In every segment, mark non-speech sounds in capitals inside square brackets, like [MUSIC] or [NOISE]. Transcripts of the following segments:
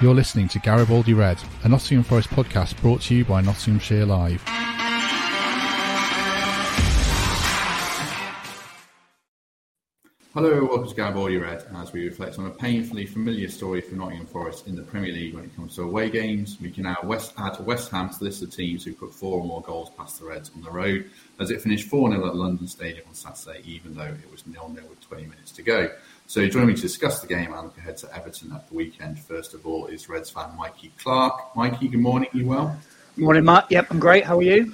You're listening to Garibaldi Red, a Nottingham Forest podcast brought to you by Nottinghamshire Live. Hello, welcome to Garibaldi Red as we reflect on a painfully familiar story for Nottingham Forest in the Premier League when it comes to away games. We can now West, add West Ham to the list of teams who put four or more goals past the Reds on the road as it finished 4 0 at London Stadium on Saturday, even though it was 0 0 with 20 minutes to go. So joining me to discuss the game and look ahead to Everton at the weekend, first of all, is Reds fan Mikey Clarke. Mikey, good morning. You well? Good morning, Matt. Yep, I'm great. How are you?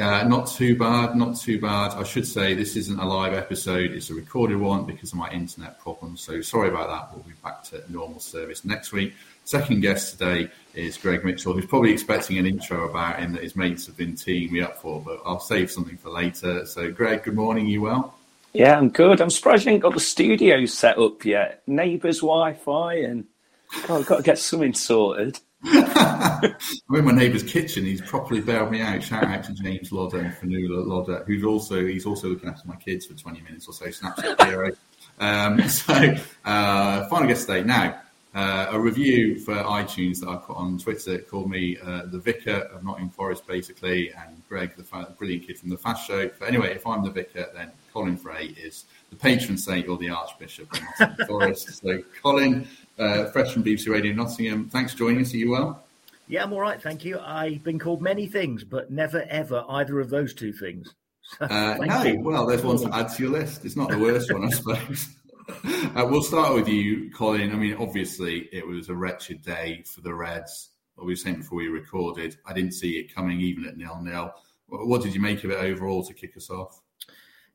Uh, not too bad, not too bad. I should say this isn't a live episode, it's a recorded one because of my internet problems. So sorry about that. We'll be back to normal service next week. Second guest today is Greg Mitchell, who's probably expecting an intro about him that his mates have been teeing me up for, but I'll save something for later. So, Greg, good morning. You well? Yeah, I'm good. I'm surprised you ain't got the studio set up yet. Neighbours' Wi Fi, and God, I've got to get something sorted. [LAUGHS] I'm in my neighbour's kitchen. He's properly bailed me out. Shout out to James Lodder and Fanula Lodder, who's also he's also looking after my kids for 20 minutes or so. Snapchat hero. Um, [LAUGHS] so uh, final guest today. Now uh, a review for iTunes that I put on Twitter called me uh, the vicar of Nottingham Forest, basically, and Greg, the fa- brilliant kid from the Fast Show. But anyway, if I'm the vicar, then Colin Fray is the patron saint or the Archbishop of Nottingham [LAUGHS] Forest. So, Colin, uh, fresh from BBC Radio Nottingham, thanks for joining us. Are you well? Yeah, I'm all right, thank you. I've been called many things, but never ever either of those two things. [LAUGHS] Uh, no, you. well, there's one to add to your list. It's not the worst one, I suppose. [LAUGHS] Uh, we'll start with you, Colin. I mean, obviously, it was a wretched day for the Reds. What we were saying before we recorded, I didn't see it coming even at nil nil. What did you make of it overall to kick us off?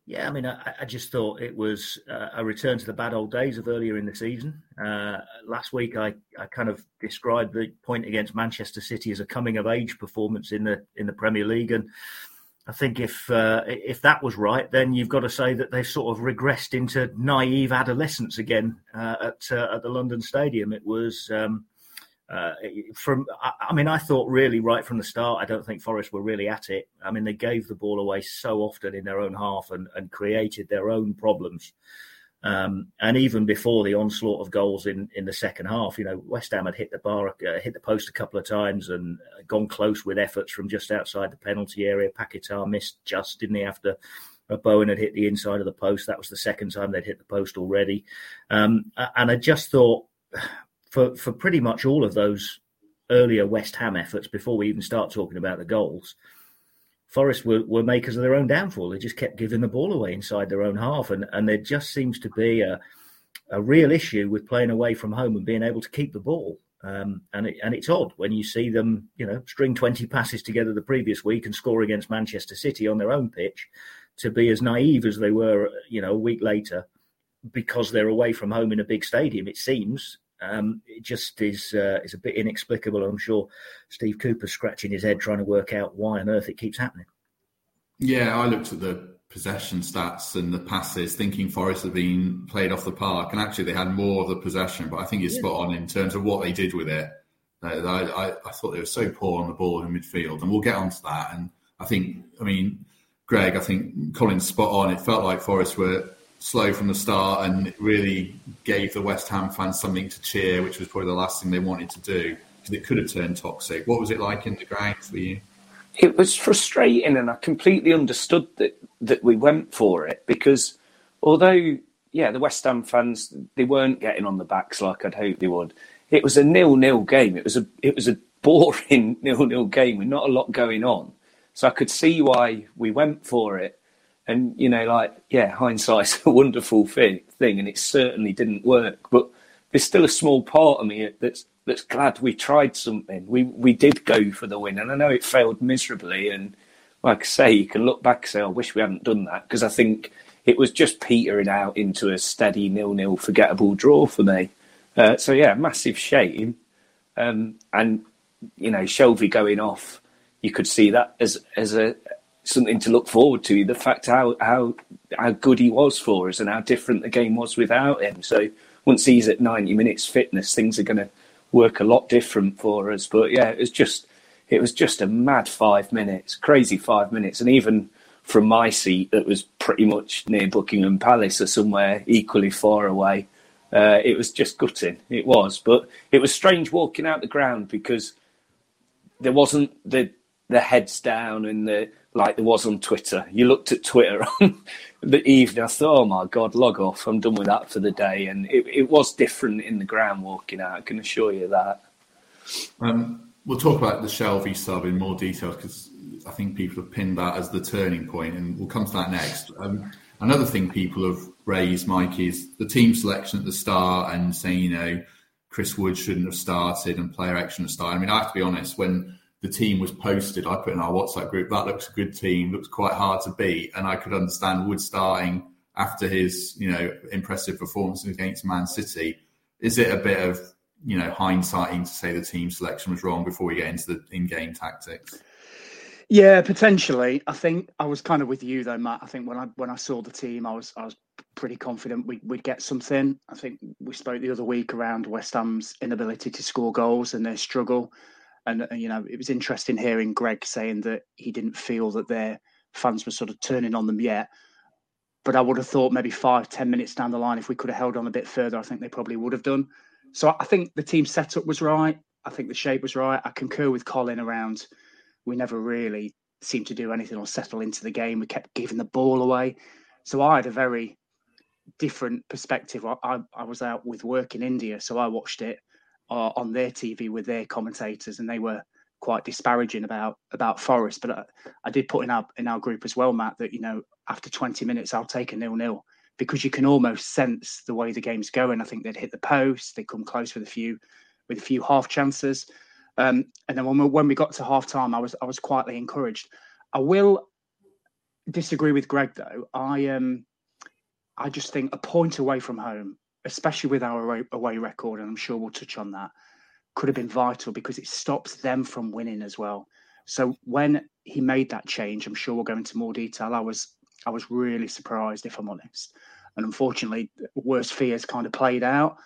Yeah, I mean, I, I just thought it was uh, a return to the bad old days of earlier in the season. Uh, last week, I, I kind of described the point against Manchester City as a coming of age performance in the in the Premier League, and I think if uh, if that was right, then you've got to say that they've sort of regressed into naive adolescence again uh, at uh, at the London Stadium. It was um, uh, from. I, mean, I thought really right from the start. I don't think Forest were really at it. I mean, they gave the ball away so often in their own half and, and created their own problems. Um, and even before the onslaught of goals in, in the second half, you know, West Ham had hit the bar, uh, hit the post a couple of times and gone close with efforts from just outside the penalty area. Paquetá missed just, didn't he, after Bowen had hit the inside of the post. That was the second time they'd hit the post already. Um, and I just thought for, for pretty much all of those earlier West Ham efforts, before we even start talking about the goals, Forest were, were makers of their own downfall. They just kept giving the ball away inside their own half, and, and there just seems to be a, a real issue with playing away from home and being able to keep the ball. Um, and it, and it's odd when you see them, you know, string twenty passes together the previous week and score against Manchester City on their own pitch, to be as naive as they were, you know, a week later, because they're away from home in a big stadium. It seems um, it just is uh, is a bit inexplicable. I'm sure Steve Cooper's scratching his head trying to work out why on earth it keeps happening. Yeah, I looked at the possession stats and the passes, thinking Forest had been played off the park, and actually they had more of the possession. But I think it's yeah. spot on in terms of what they did with it. I, I, I, thought they were so poor on the ball in midfield, and we'll get onto that. And I think, I mean, Greg, I think Colin's spot on. It felt like Forest were slow from the start and really gave the West Ham fans something to cheer, which was probably the last thing they wanted to do because it could have turned toxic. What was it like in the ground for you? It was frustrating, and I completely understood that that we went for it because although yeah, the West Ham fans they weren't getting on the backs like I'd hoped they would. It was a nil-nil game. It was a it was a boring [LAUGHS] nil-nil game with not a lot going on. So I could see why we went for it and you know, like yeah, hindsight's [LAUGHS] a wonderful thing, thing, and it certainly didn't work. But there's still a small part of me that's that's glad we tried something. We we did go for the win, and I know it failed miserably. And like I say, you can look back and say, "I wish we hadn't done that," because I think it was just petering out into a steady nil-nil, forgettable draw for me. Uh, so yeah, massive shame. Um, and you know, Shelvey going off, you could see that as as a something to look forward to. The fact how how how good he was for us and how different the game was without him. So once he's at ninety minutes fitness, things are going to work a lot different for us. But yeah, it was just it was just a mad five minutes, crazy five minutes, and even from my seat that was pretty much near Buckingham Palace or somewhere equally far away. Uh, it was just gutting. It was, but it was strange walking out the ground because there wasn't the the heads down and the like there was on Twitter. You looked at Twitter [LAUGHS] on the evening. I thought, oh my god, log off. I'm done with that for the day. And it, it was different in the ground walking out. I can assure you that. Um, we'll talk about the Shelvey sub in more detail because I think people have pinned that as the turning point, and we'll come to that next. Um, another thing people have raised, Mike, is the team selection at the start and saying, you know, Chris Wood shouldn't have started and player action have started. I mean, I have to be honest, when the team was posted, I put in our WhatsApp group, that looks a good team, looks quite hard to beat. And I could understand Wood starting after his, you know, impressive performance against Man City. Is it a bit of, you know, hindsighting to say the team selection was wrong before we get into the in-game tactics? Yeah, potentially. I think I was kind of with you though, Matt. I think when I when I saw the team, I was I was pretty confident we, would get something. I think we spoke the other week around West Ham's inability to score goals and their struggle, and, and you know it was interesting hearing Greg saying that he didn't feel that their fans were sort of turning on them yet. But I would have thought maybe five, ten minutes down the line, if we could have held on a bit further, I think they probably would have done. So I think the team setup was right. I think the shape was right. I concur with Colin around we never really seemed to do anything or settle into the game. We kept giving the ball away. So I had a very different perspective. I, I was out with work in India, so I watched it uh, on their TV with their commentators, and they were quite disparaging about about Forest. But I, I, did put in our in our group as well, Matt, that you know after 20 minutes I'll take a nil nil because you can almost sense the way the game's going. I think they'd hit the post, they come close with a few with a few half chances. Um, and then when we, when we got to half time, I was I was quietly encouraged. I will disagree with Greg though. I um I just think a point away from home, especially with our away record, and I'm sure we'll touch on that, could have been vital because it stops them from winning as well. So when he made that change, I'm sure we'll go into more detail. I was I was really surprised, if I'm honest, and unfortunately, worst fears kind of played out.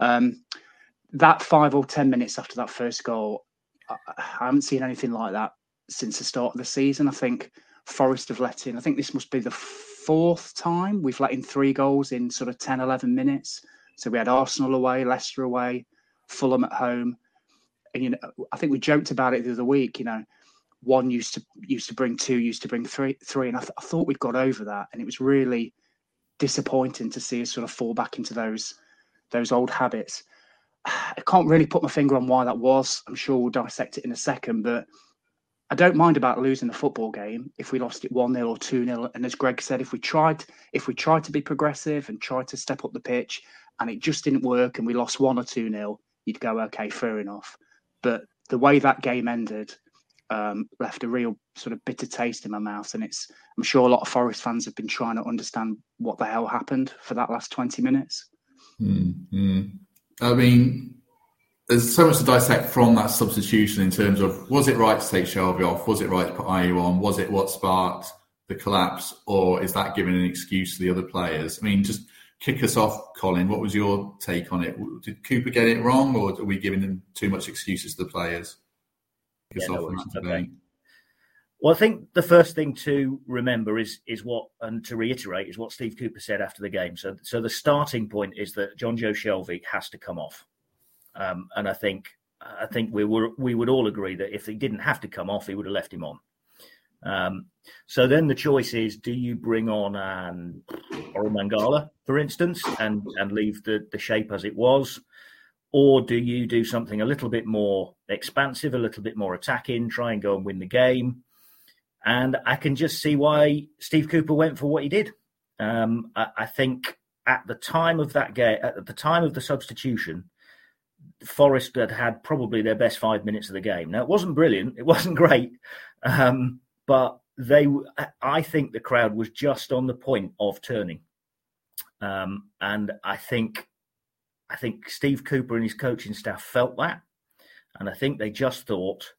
Um, that five or ten minutes after that first goal, I, I haven't seen anything like that since the start of the season. I think Forest have let in. I think this must be the fourth time we've let in three goals in sort of 10, 11 minutes. So we had Arsenal away, Leicester away, Fulham at home. And you know, I think we joked about it the other week. You know, one used to used to bring two, used to bring three, three, and I, th- I thought we'd got over that. And it was really disappointing to see us sort of fall back into those those old habits. [SIGHS] I can't really put my finger on why that was. I'm sure we'll dissect it in a second, but I don't mind about losing a football game if we lost it one 0 or two 0 And as Greg said, if we tried, if we tried to be progressive and tried to step up the pitch, and it just didn't work, and we lost one or two 0 you'd go, okay, fair enough. But the way that game ended um, left a real sort of bitter taste in my mouth, and it's. I'm sure a lot of Forest fans have been trying to understand what the hell happened for that last 20 minutes. Mm-hmm. I mean, there's so much to dissect from that substitution in terms of was it right to take Shelvey off? Was it right to put Ayew on? Was it what sparked the collapse? Or is that giving an excuse to the other players? I mean, just kick us off, Colin. What was your take on it? Did Cooper get it wrong or are we giving them too much excuses to the players? Yeah, no okay. Well, I think the first thing to remember is is what and to reiterate is what Steve Cooper said after the game. So, so the starting point is that Jonjo Shelvey has to come off, um, and I think I think we were we would all agree that if he didn't have to come off, he would have left him on. Um, so then the choice is: do you bring on an Orel Mangala, for instance, and and leave the the shape as it was, or do you do something a little bit more expansive, a little bit more attacking, try and go and win the game? And I can just see why Steve Cooper went for what he did. Um, I, I, think at the time of that game, at the time of the substitution, Forest had had probably their best five minutes of the game. Now it wasn't brilliant, it wasn't [LAUGHS] great, um, but they, I think the crowd was just on the point of turning, um, and I think, I think Steve Cooper and his coaching staff felt that, and I think they just thought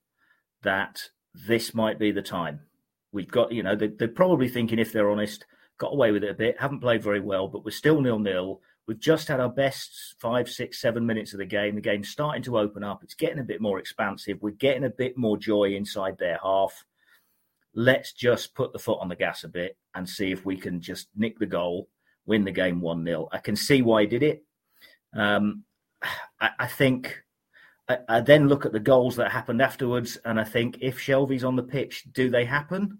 that this might be the time. We've got, you know, they, they're probably thinking, if they're honest, got away with it a bit, haven't played very well, but we're still nil nil. We've just had our best five, six, seven minutes of the game. The game's starting to open up. It's getting a bit more expansive. We're getting a bit more joy inside their half. Let's just put the foot on the gas a bit and see if we can just nick the goal, win the game 1 0. I can see why he did it. Um, I, I, think I, I, then look at the goals that happened afterwards, and I think if Shelvey's on the pitch, do they happen?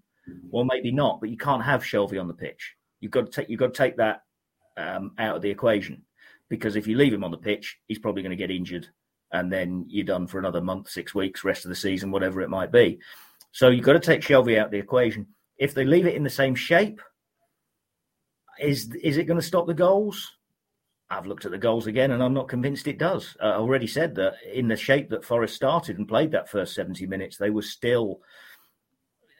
Well, maybe not, but you can't have Shelvey on the pitch. You've got to take you've got to take that um, out of the equation because if you leave him on the pitch, he's probably going to get injured, and then you're done for another month, six weeks, rest of the season, whatever it might be. So you've got to take Shelvey out of the equation. If they leave it in the same shape, is is it going to stop the goals? I've looked at the goals again, and I'm not convinced it does. I already said that in the shape that Forest started and played that first 70 minutes, they were still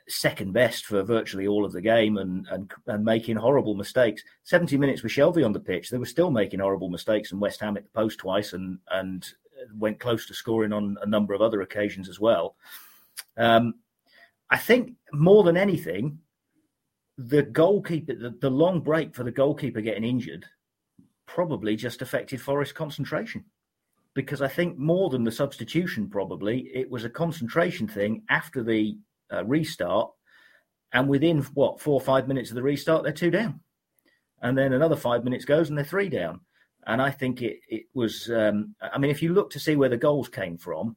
second best for virtually all of the game and, and, and making horrible mistakes. 70 minutes with Shelvey on the pitch, they were still making horrible mistakes, and West Ham at the post twice and and went close to scoring on a number of other occasions as well. Um, I think more than anything, the goalkeeper, the, the long break for the goalkeeper getting injured, probably just affected Forest concentration. Because I think more than the substitution, probably it was a concentration thing after the uh, restart, and within what four or five minutes of the restart, they're two down, and then another five minutes goes and they're three down. And I think it it was. Um, I mean, if you look to see where the goals came from,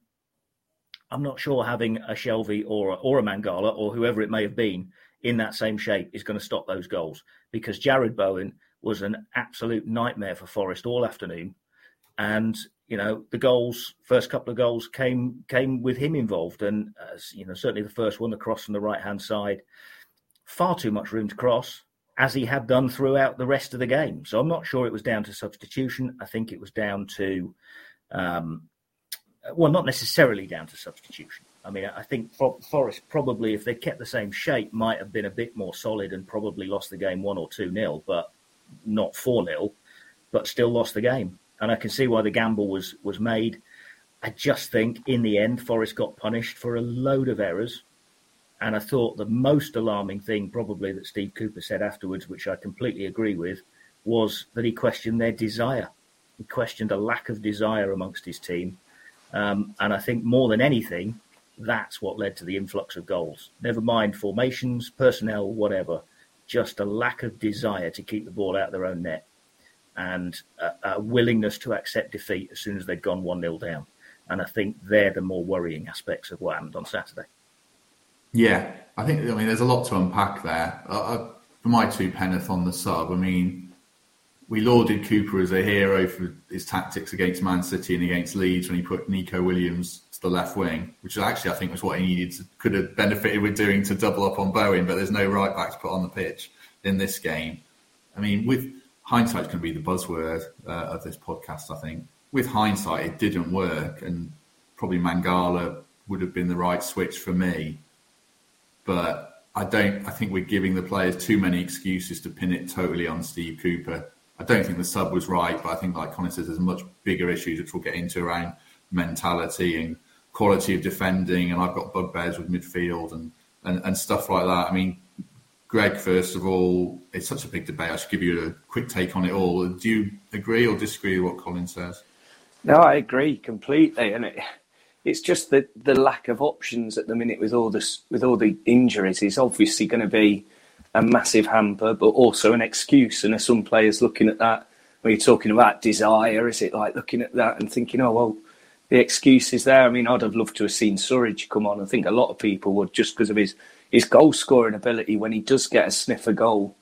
I'm not sure having a Shelvey or or a Mangala or whoever it may have been in that same shape is going to stop those goals because Jarrod Bowen was an absolute nightmare for Forest all afternoon, and you know the goals, first couple of goals came came with him involved, and uh, you know certainly the first one, the cross from the right hand side, far too much room to cross as he had done throughout the rest of the game. So I'm not sure it was down to substitution. I think it was down to, um, well, not necessarily down to substitution. I mean, I think Forest probably, if they kept the same shape, might have been a bit more solid and probably lost the game one or two nil, but not four nil, but still lost the game. And I can see why the gamble was was made. I just think in the end, Forest got punished for a load of errors. And I thought the most alarming thing, probably, that Steve Cooper said afterwards, which I completely agree with, was that he questioned their desire. He questioned a lack of desire amongst his team. Um, and I think more than anything, that's what led to the influx of goals. Never mind formations, personnel, whatever. Just a lack of desire to keep the ball out of their own net and a, a willingness to accept defeat as soon as they'd gone 1 0 down. And I think they're the more worrying aspects of what happened on Saturday. Yeah, I think, I mean, there's a lot to unpack there. Uh, for my two penneth on the sub, I mean, we lauded Cooper as a hero for his tactics against Man City and against Leeds when he put Neco Williams to the left wing, which actually I think was what he needed to, could have benefited with doing to double up on Bowen, but there's no right back to put on the pitch in this game. I mean, with hindsight's going to be the buzzword uh, of this podcast, I think. With hindsight, it didn't work, and probably Mangala would have been the right switch for me. But I don't. I think we're giving the players too many excuses to pin it totally on Steve Cooper. I don't think the sub was right, but I think, like Colin says, there's much bigger issues which we'll get into around mentality and quality of defending. And I've got bugbears with midfield and, and, and stuff like that. I mean, Greg, first of all, it's such a big debate. I should give you a quick take on it all. Do you agree or disagree with what Colin says? No, I agree completely, and it, it's just the the lack of options at the minute with all this with all the injuries is obviously going to be a massive hamper, but also an excuse. And some players looking at that when you're talking about desire? Is it like looking at that and thinking, oh well, the excuse is there? I mean, I'd have loved to have seen Surridge come on. I think a lot of people would just because of his his goal scoring ability when he does get a sniff of goal.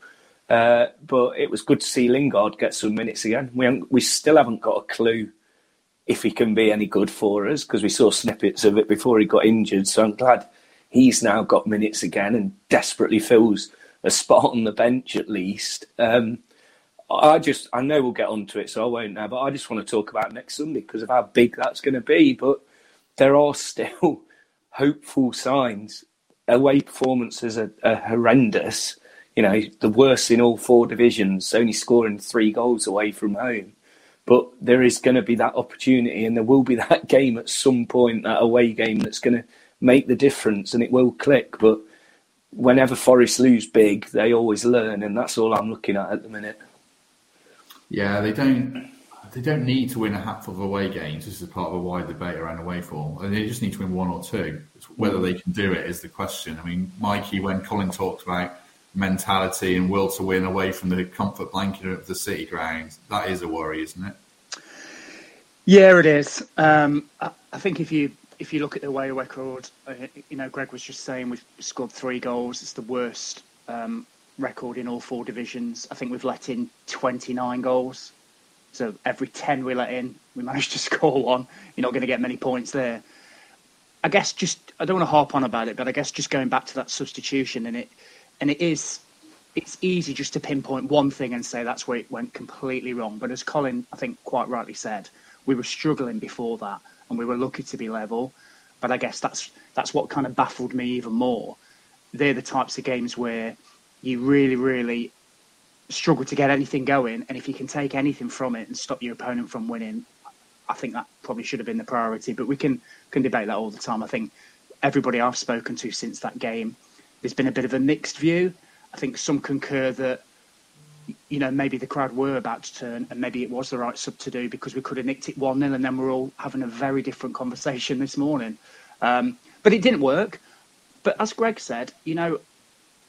Uh, but it was good to see Lingard get some minutes again. We we still haven't got a clue if he can be any good for us because we saw snippets of it before he got injured. So I'm glad he's now got minutes again and desperately fills a spot on the bench at least. Um, I just, I know we'll get onto it, so I won't now, but I just want to talk about next Sunday because of how big that's going to be. But there are still [LAUGHS] hopeful signs. Away performances are, are horrendous. You know, the worst in all four divisions, only scoring three goals away from home. But there is going to be that opportunity, and there will be [LAUGHS] that game at some point, that away game that's going to make the difference, and it will click. But whenever Forest lose big, they always learn, and that's all I'm looking at at the minute. Yeah, they don't. They don't need to win a hatful of away games. This is part of a wide debate around away form. And They just need to win one or two. Whether they can do it is the question. I mean, Mikey, when Colin talked about mentality and will to win away from the comfort blanket of the city grounds, that is a worry, isn't it? Yeah, it is. Um, I, I, think if you if you look at the away record, uh, you know, Greg was just saying we've scored three goals. It's the worst um, record in all four divisions. I think we've let in 29 goals. So every 10 we let in, we managed to [LAUGHS] score one. You're not going to get many points there. I guess just I don't want to harp on about it, but I guess just going back to that substitution and it and it is it's easy just to pinpoint one thing and say that's where it went completely wrong. But as Colin I think quite rightly said, we were struggling before that and we were lucky to be level. But I guess that's that's what kind of baffled me even more. They're the types of games where you really, really struggle to get anything going. And if you can take anything from it and stop your opponent from winning, I think that probably should have been the priority. But we can can debate that all the time. I think everybody I've spoken to since that game, there's been a bit of a mixed view. I think some concur that you know maybe the crowd were about to turn and maybe it was the right sub to do because we could have nicked it one 0 and then we're all having a very different conversation this morning. Um, but it didn't work. But as Greg said, you know,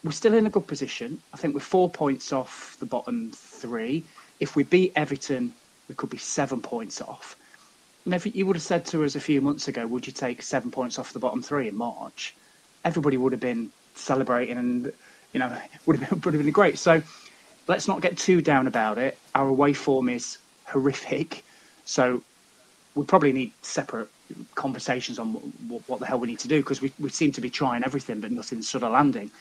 we're still in a good position. I think we're four points off the bottom three. If we beat Everton, we could be seven points off. And if you would have said to us a few months ago, would you take seven points off the bottom three in March? Everybody would have been celebrating and, you know, [LAUGHS] would have been, would have been great. So let's not get too down about it. Our away form is horrific. So we probably need separate conversations on what, the hell we need to do because we, we seem to be trying everything, but nothing's sort of landing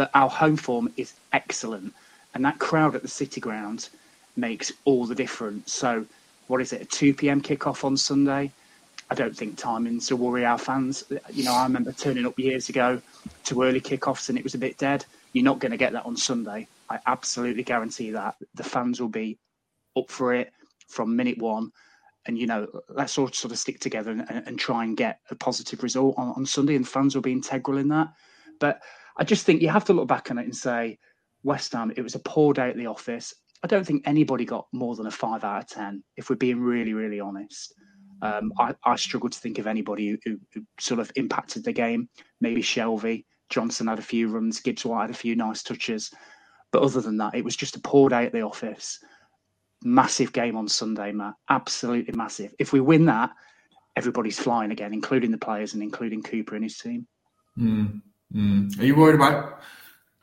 that our home form is excellent, and that crowd at the City Ground makes all the difference. So, what is it? A two p.m. kickoff on Sunday. I don't think timing's to worry our fans. You know, I remember turning up years ago to early kickoffs and it was a bit dead. You're not going to get that on Sunday. I absolutely guarantee that the fans will be up for it from minute one. And you know, let's all sort of stick together and, and try and get a positive result on, on Sunday, and fans will be integral in that. But I just think you have to look back on it and say, West Ham, it was a poor day at the office. I don't think anybody got more than a five out of 10, if we're being really, really honest. Um, I, I, struggle to think of anybody who, who, who, sort of impacted the game. Maybe Shelvey, Johnson had a few runs, Gibbs White had a few nice touches. But other than that, it was just a poor day at the office. Massive game on Sunday, Matt. Absolutely massive. If we win that, everybody's flying again, including the players and including Cooper and his team. Mm. Mm. Are you worried about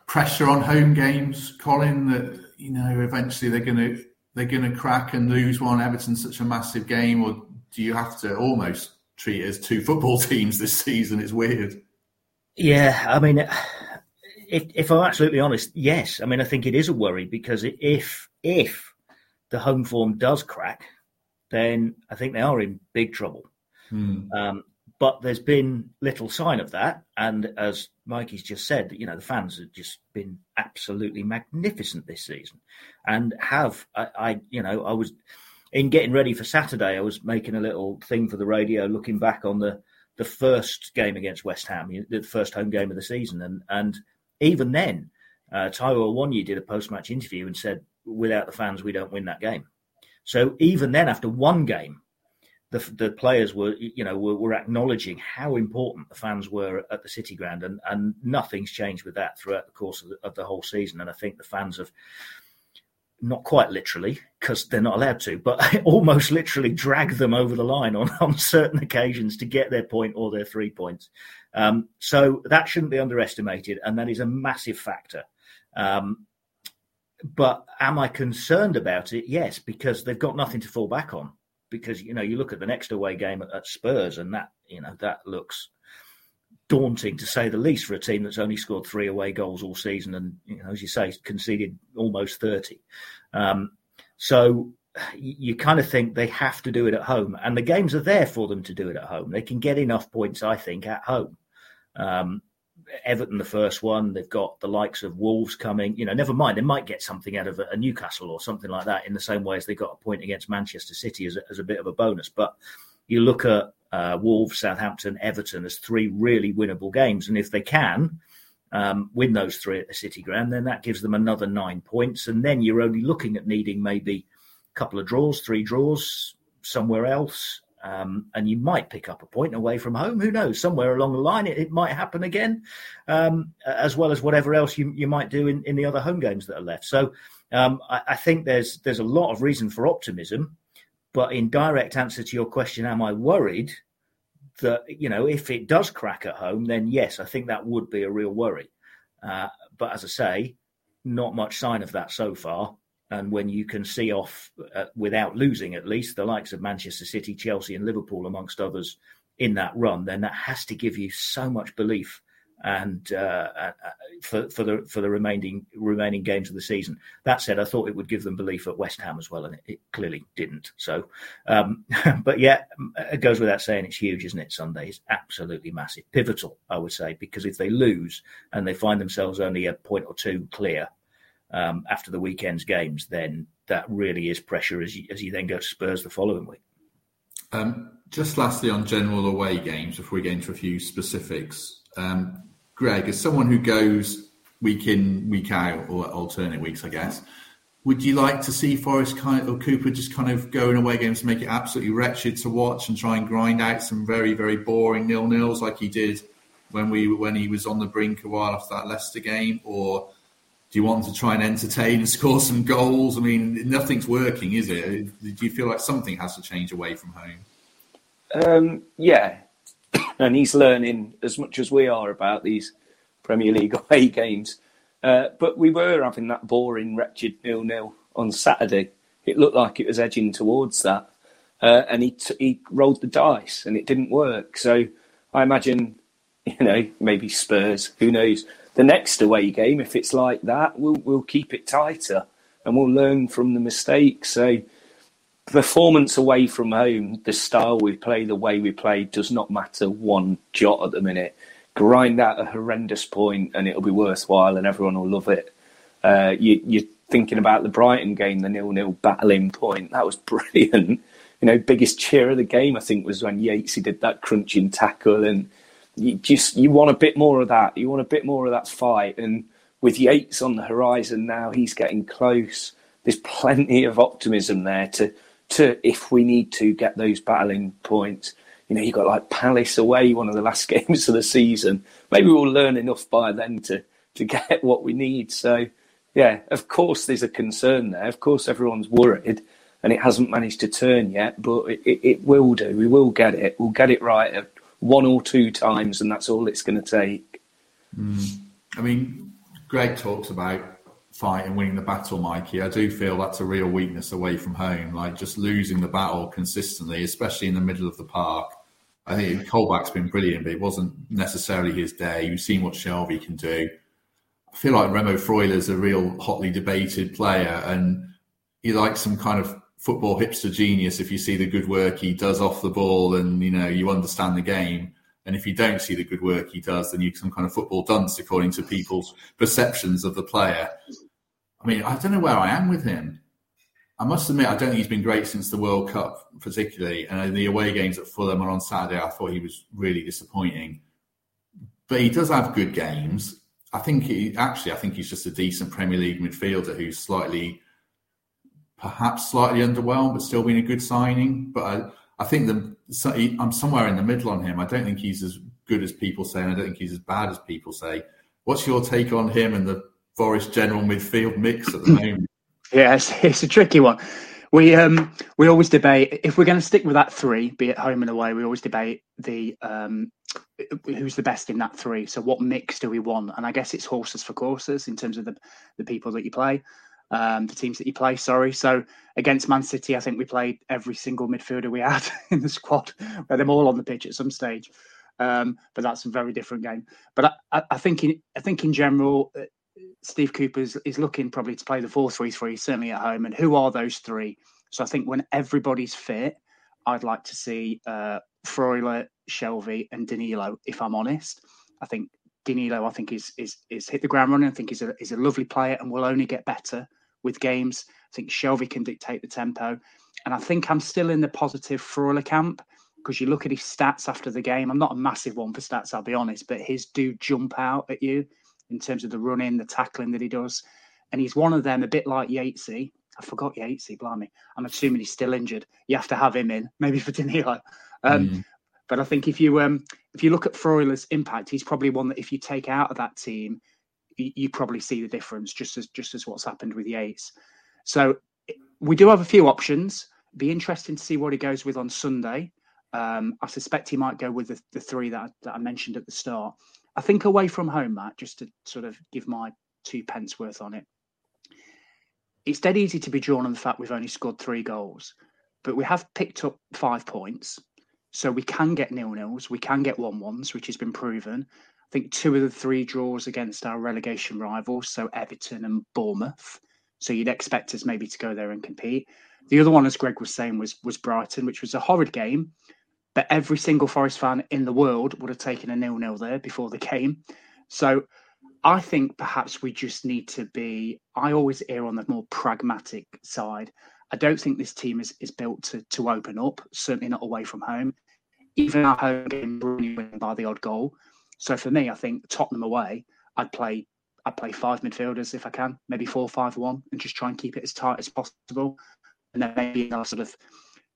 pressure on home games, Colin? That you know eventually they're going to they're going to crack and lose one. Everton's such a massive game, or do you have to almost treat it as two football [LAUGHS] teams this season? It's weird. Yeah, I mean, if, if I'm absolutely honest, yes. I mean, I think it is a worry because if if the home form does crack, then I think they are in big trouble. Hmm. Um, but there's been little sign of that. And as Mikey's just said, you know, the fans have just been absolutely magnificent this season and have, I, I, you know, I was in getting ready for Saturday, I was making a little thing for the radio looking back on the, the first game against West Ham, the first home game of the season. And, and even then, uh, Taiwo Awoniyi did a post match interview and said, without the fans, we don't win that game. So even then, after one game, the, the players were, you know, were, were, acknowledging how important the fans were at the City Ground, and, and nothing's changed with that throughout the course of the, of the whole season. And I think the fans have not quite literally because they're not allowed to, but [LAUGHS] almost literally drag them over the line on, [LAUGHS] on certain occasions to get their point or their three points. Um, so that shouldn't be underestimated, and that is a massive factor. Um, but am I concerned about it? Yes, because they've got nothing to fall back on because you know you look at the next away game at, Spurs, and that you know that looks daunting to say the least for a team that's only scored three away goals all season, and you know as you say conceded almost thirty. Um, so you kind of think they have to do it at home, and the games are there for them to do it at home. They can get enough points, I think, at home. Um, Everton, the first one, they've got the likes of Wolves coming. You know, never mind, they might get something out of a, Newcastle or something like that in the same way as they got a point against Manchester City as a, as a bit of a bonus. But you look at uh, Wolves, Southampton, Everton as three really winnable games. And if they can um, win those three at the City Ground, then that gives them another nine points. And then you're only looking at needing maybe a couple of draws, three draws somewhere else. Um, and you might pick up a point away from home. Who knows? Somewhere along the line, it, it might happen again, um, as well as whatever else you, you might do in, in the other home games that are left. So um, I, I, think there's there's a lot of reason for optimism, But in direct answer to your question, am I worried that you know if it does crack at home, then yes, I think that would be a real worry. Uh, but as I say, not much sign of that so far. And when you can see off uh, without losing, at least the likes of Manchester City, Chelsea, and Liverpool, amongst others, in that run, then that has to give you so much belief and uh, uh, for, for the for the remaining remaining games of the season. That said, I thought it would give them belief at West Ham as well, and it, it clearly didn't. So, um, [LAUGHS] but yeah, it goes without saying it's huge, isn't it? Sunday is absolutely massive, pivotal, I would say, because if they lose and they find themselves only a point or two clear um, after the weekend's games, then that really is pressure as you, as you then go to Spurs the following week. Um, just lastly, on general away games, before we get into a few specifics, um, Greg, as someone who goes week in, week out, or alternate weeks, I guess, would you like to see Forest kind of, or Cooper just kind of go in away games to make it absolutely wretched to watch and try and grind out some very, very boring nil nils like he did when we when he was on the brink a while after that Leicester game, or do you want to try and entertain and score some goals? I mean, nothing's working, is it? Do you feel like something has to change away from home? Um, yeah, and he's learning as much as we are about these Premier League [LAUGHS] away games. Uh, but we were having that boring, wretched nil-nil on Saturday. It looked like it was edging towards that, uh, and he t- he rolled the dice, and it didn't work. So I imagine, you know, maybe Spurs. Who knows? The next away game, if it's like that, we'll we'll keep it tighter, and we'll learn from the mistakes. So performance away from home, the style we play, the way we play, does not matter one jot at the minute. Grind out a horrendous point and it'll be worthwhile and everyone will love it. Uh, you, are thinking about the Brighton game, the nil-nil battling point. That was [LAUGHS] brilliant. You know, biggest cheer of the game, I think, was when Yatesy did that crunching tackle. And you just you want a bit more of that. You want a bit more of that fight. And with Yates on the horizon now, he's getting close. There's plenty of optimism there to to if we need to get those battling points. You know, you got like Palace away, one of the last [LAUGHS] games of the season. Maybe we'll learn enough by then to to get what we need. So, yeah, of course, there's a concern there. Of course, everyone's worried, and it hasn't managed to turn yet, but it, it, it will do. We will get it. We'll get it right one or two times, and that's all it's going to take. Mm. I mean, Greg talks about fight and winning the battle, Mikey. I do feel that's a real weakness away from home, like just losing the battle consistently, especially in the middle of the park. I think Colback's been brilliant, but it wasn't necessarily his day. You've seen what Shelvey can do. I feel like Remo Freuler's a real hotly debated player, and he likes some kind of football hipster genius if you see the good work he does off the ball and you know you understand the game. And if you don't see the good work he does, then you're some kind of football dunce according to people's perceptions of the player. I mean, I don't know where I am with him. I must admit, I don't think he's been great since the World Cup, particularly. And uh, the away games at Fulham and on Saturday, I thought he was really disappointing. But he does have good games. I think he actually, I think he's just a decent Premier League midfielder who's slightly, perhaps slightly underwhelmed, but still been a good signing. But I, I think the, I'm somewhere in the middle on him. I don't think he's as good as people say, and I don't think he's as bad as people say. What's your take on him and the Forest general midfield mix at the moment? [CLEARS THROAT] yeah, it's, it's a tricky one. We um we always debate if we're going to stick with that three, be it home and away. We always debate the um who's the best in that three. So what mix do we want? And I guess it's horses for courses in terms of the the people that you play, um, the teams that you play. Sorry. So against Man City, I think we played every single midfielder we had [LAUGHS] in the squad. Had them all on the pitch at some stage. Um, but that's a very different game. But I, I, think in I think in general, Steve Cooper is looking probably to play the 4 3 3, certainly at home. And who are those three? So I think when everybody's fit, I'd like to see uh, Freuler, Shelvey, and Danilo, if I'm honest. I think Danilo, I think, is, is, is hit the ground running. I think he's a, he's a lovely player and will only get better with games. I think Shelvey can dictate the tempo. And I think I'm still in the positive Freuler camp because you look at his stats after the game. I'm not a massive one for stats, I'll be honest, but his do jump out at you in terms of the running, the tackling that he does. And he's one of them, a bit like Yatesy. I forgot Yatesy, blimey. I'm assuming he's still injured. You have to have him in, [LAUGHS] maybe for Danilo. Um, mm. But I think if you um, if you look at Freuler's impact, he's probably one that if you take out of that team, you, probably see the difference, just as just as what's happened with Yates. So we do have a few options. be interesting to see what he goes with on Sunday. Um, I suspect he might go with the, the three that I, that I mentioned at the start. I think away from home, Matt, just to sort of give my two pence worth on it. It's dead easy to be drawn on the fact we've only scored three goals, but we have picked up five points. So we can get nil nils, we can get one ones, which has been proven. I think two of the three draws against our relegation rivals, so Everton and Bournemouth. So you'd expect us maybe to go there and compete. The other one, as Greg was saying, was was Brighton, which was a horrid game, but every single Forest fan in the world would have taken a nil nil there before the game. So I think perhaps we just need to be. I always err on the more pragmatic side. I don't think this team is, is built to to open up. Certainly not away from home. Even our home game, win by the odd goal. So for me, I think Tottenham away, I'd play I'd play five midfielders if I can, maybe four, five, one, and just try and keep it as tight as possible. And then maybe I'll sort of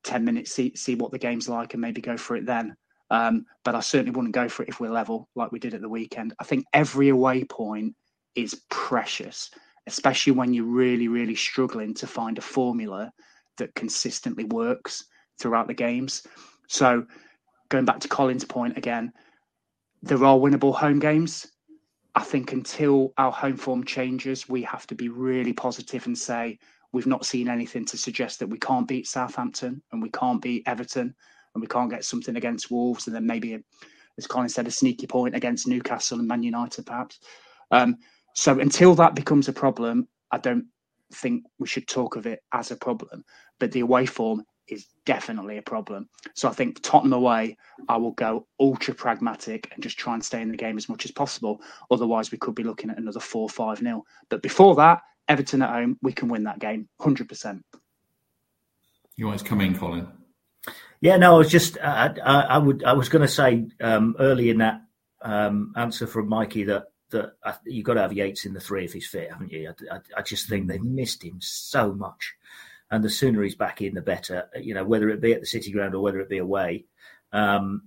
ten minutes see see what the game's like and maybe go for it then. Um, but I certainly wouldn't go for it if we're level like we did at the weekend. I think every away point is precious, especially when you're really, really struggling to find a formula that consistently works throughout the games. So going back to Colin's point again, there are winnable home games. I think until our home form changes, we have to be really positive and say we've not seen anything to suggest that we can't beat Southampton and we can't beat Everton and we can't get something against Wolves and then maybe, as Colin said, a sneaky point against Newcastle and Man United, perhaps. Um, so until that becomes a problem, I don't think we should talk of it as a problem. But the away form is definitely a problem. So I think Tottenham away, I will go ultra pragmatic and just try and stay in the game as much as possible. Otherwise, we could be looking at another 4 5 nil. But before that, Everton at home, we can win that game 100%. You want to come in, Colin? Yeah, no, I was just, I, I, I would, I was going to say um, early in that um, answer from Mikey that that you've got to have Yates in the three if he's fit, haven't you? I, I, I just think they've missed him so much and the sooner he's back in, the better. You know, whether it be at the City Ground or whether it be away. Um,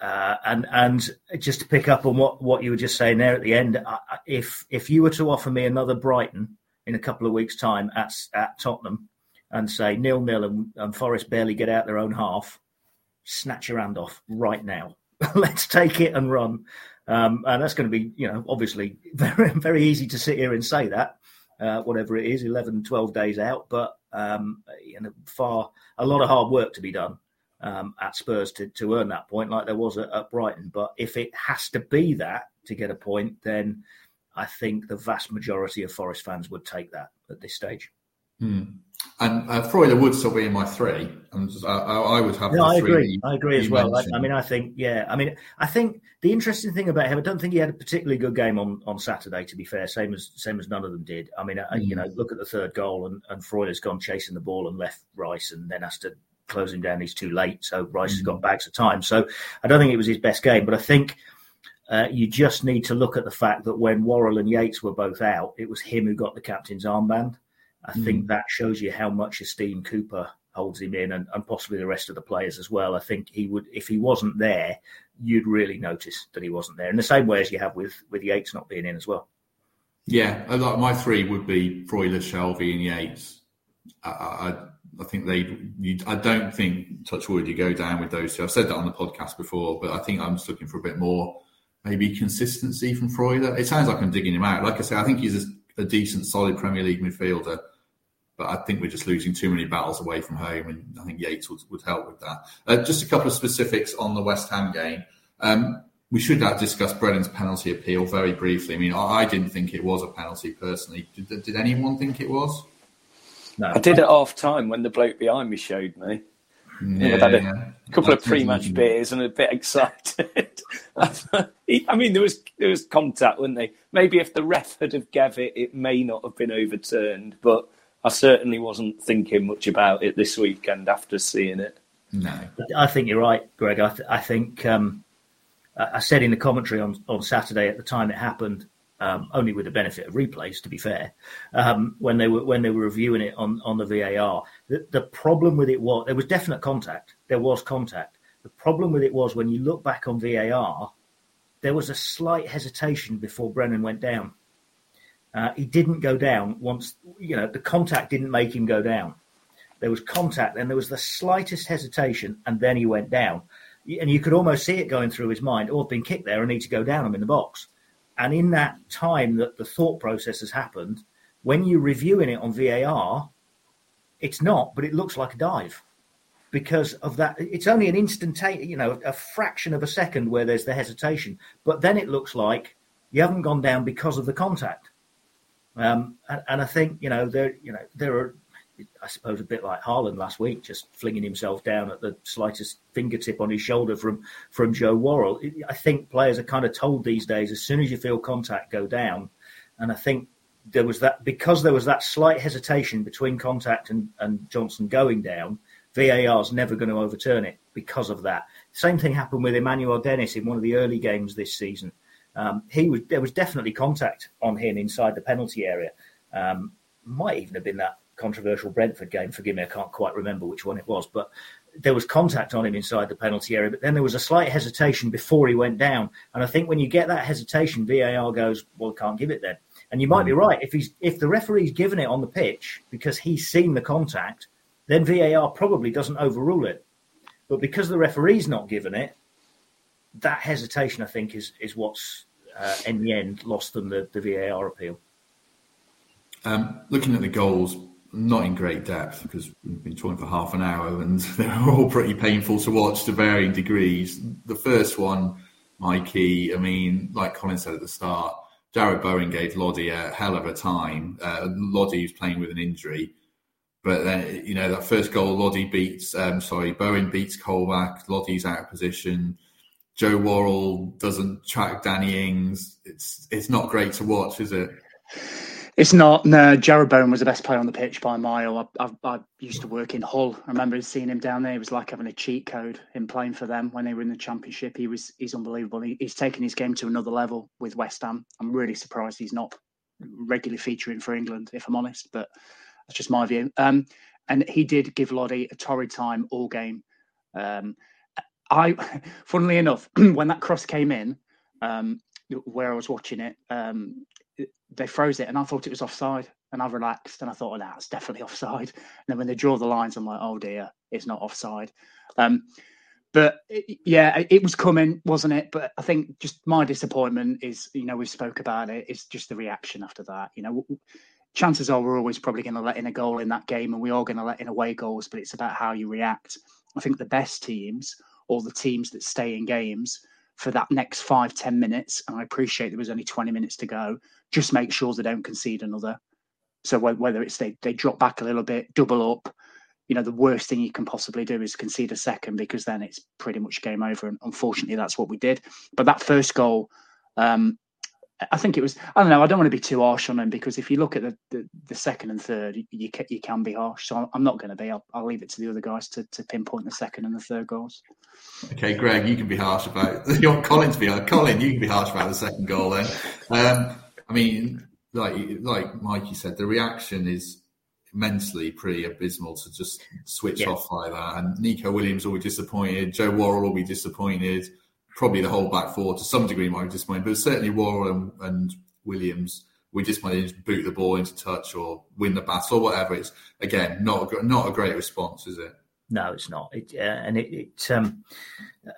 uh, and and just to pick up on what, what you were just saying there at the end, if if you were to offer me another Brighton in a couple of weeks' time at at Tottenham, and say nil nil and, and Forest barely get out their own half, snatch your hand off right now. [LAUGHS] Let's take it and run. Um, and that's going to be, you know, obviously [LAUGHS] very very easy to sit here and say that, uh, whatever it is, 11, 12 days out. But um, you know, far a lot of hard work to be done um, at Spurs to, to earn that point, like there was at, at Brighton. But if it has to be that to get a point, then I think the vast majority of Forest fans would take that at this stage. Hmm. And uh, Freuler would still be in my three. And I, I, would have. No, I agree. I agree as well. I, I, mean, I think, yeah. I mean, I think the interesting thing about him, I don't think he had a particularly good game on, on Saturday. To be fair, same as same as none of them did. I mean, mm. you know, look at the third goal, and, and Freuler's gone chasing the ball and left Rice, and then has to close him down. He's too late, so Rice mm. has got hmm. bags of time. So I don't think it was his best game, but I think. Uh, you just need to look at the fact that when Worrall and Yates were both out, it was him who got the captain's armband. I mm. think that shows you how much esteem Cooper holds him in, and, and, possibly the rest of the players as well. I think he would, if he wasn't there, you'd really notice that he wasn't there. In the same way as you have with with Yates not being in as well. Yeah, like my three would be Freuler, Shelvey, and Yates. I, I, I think they. You, I don't think Touchwood you go down with those two. I've said that on the podcast before, but I think I'm just looking for a bit more maybe consistency from Freuler. It sounds like I'm digging him out. Like I say, I think he's a, a decent, solid Premier League midfielder but I think we're just losing too many battles away from home, and I think Yates would, would help with that. Uh, just a couple of specifics on the West Ham game. Um, we should have discussed Brennan's penalty appeal very briefly. I mean, I, I didn't think it was a penalty personally. Did, did, anyone think it was? No, I did at half time when the bloke behind me showed me. Yeah, I've had a yeah. couple That's of pre-match beers and a bit excited. [LAUGHS] I mean, there was there was contact, wasn't there? Maybe if the ref had have gave it, it may not have been overturned. But I certainly wasn't thinking much about it this weekend after seeing it. No, I think you're right, Greg. I, th- I think um, I said in the commentary on, on Saturday at the time it happened, um, only with the benefit of replays, to be fair, um, when they were when they were reviewing it on, on the VAR. The, the problem with it was there was definite contact. There was contact. The problem with it was when you look back on VAR, there was a slight hesitation before Brennan went down. Uh, he didn't go down once, you know, the contact didn't make him go down. there was contact, and there was the slightest hesitation, and then he went down. And you could almost see it going through his mind, oh, I've been kicked there, I need to go down, I'm in the box. And in that time that the thought process has happened, when you're reviewing it on VAR, it's not, but it looks like a dive because of that. It's only an instantaneous, you know, a fraction of a second where there's the hesitation, but then it looks like you haven't gone down because of the contact. Um, and, and, I think you know there, you know, there are, I suppose, a bit like Haaland last week, just flinging himself down at the slightest fingertip on his shoulder from from Joe Worrall. I think players are kind of told these days as soon as you feel contact, go down. And I think there was that because there was that slight hesitation between contact and, and Johnson going down. VAR is never going to overturn it because of that. Same thing happened with Emmanuel Dennis in one of the early games this season. Um, he was there was definitely contact on him inside the penalty area. Um, might even have been that controversial Brentford game. Forgive me, I can't quite remember which one it was, but there was contact on him inside the penalty area. But then there was a slight hesitation before he went down, and I think when you get that hesitation, VAR goes, "Well, can't give it then." And you might be hmm. right if he's if the referee's given it on the pitch because he's seen the contact, then VAR probably doesn't overrule it. But because the referee's not given it, that hesitation, I think, is is what's uh, in the end lost them the, the VAR appeal. Um, looking at the goals, not in great depth because we've been talking for half an hour and [LAUGHS] they're all pretty painful to watch to varying degrees. The first one, Mikey, I mean, like Colin said at the start, Jarrod Bowen gave Lodi a hell of a time. Uh, Lodi was playing with an injury. But then, you know, that first goal, Lodi beats, um, sorry, Bowen beats Colback. Lodi's out of position. Joe Worrall doesn't track Danny Ings. It's it's not great to watch, is it? It's not. No, Jarrod Bowen was the best player on the pitch by a mile. I, I, I, used to work in Hull. I remember seeing him down there. It was like having a cheat code in playing for them when they were in the Championship. He was he's unbelievable. He, he's taken his game to another level with West Ham. I'm really surprised he's not regularly featuring for England, if I'm honest. But that's just my view. Um, and he did give Lodi a torrid time all game. Um, I, [LAUGHS] funnily enough, [CLEARS THROAT] when that cross came in, um, where I was watching it, um, they froze it, and I thought it was offside, and I relaxed, and I thought, oh, it's definitely [LAUGHS] offside. And then when they draw the lines, I'm like, oh dear, it's not offside. Um, but it, yeah, it was coming, wasn't it? But I think just my disappointment is, you know, we spoke about it. It's just the reaction after that. You know, chances are we're always probably going to let in a goal in that game, and we are going to let in away goals. But it's about how you react. I think the best teams, or the teams that stay in games, for that next five ten minutes, and I appreciate there was only 20 minutes to go, just make sure they don't concede another. So whether it's they, they drop back a little bit, double up, you know, the worst thing you can possibly do is concede a second because then it's pretty much game over. And unfortunately, that's what we did. But that first goal, um, I think it was. I don't know. I don't want to be too harsh on him because if you look at the, the, the second and third, you can, you can be harsh. So I'm not going to be. I'll, I'll, leave it to the other guys to, to pinpoint the second and the third goals. Okay, Greg, you can be harsh about. [LAUGHS] You want Colin to be harsh. Colin, you can be harsh about the second goal. Then, um, I mean, like like Mikey said, the reaction is immensely pretty abysmal to just switch yeah. off like that. And Neco Williams will be disappointed. Joe Worrall will be disappointed probably the whole back four to some degree might be disappointed, but certainly Worrall and, Williams, we just might to boot the ball into touch or win the battle or whatever. It's again not a, not a great response, is it? No, it's not. It, uh, and it it, um,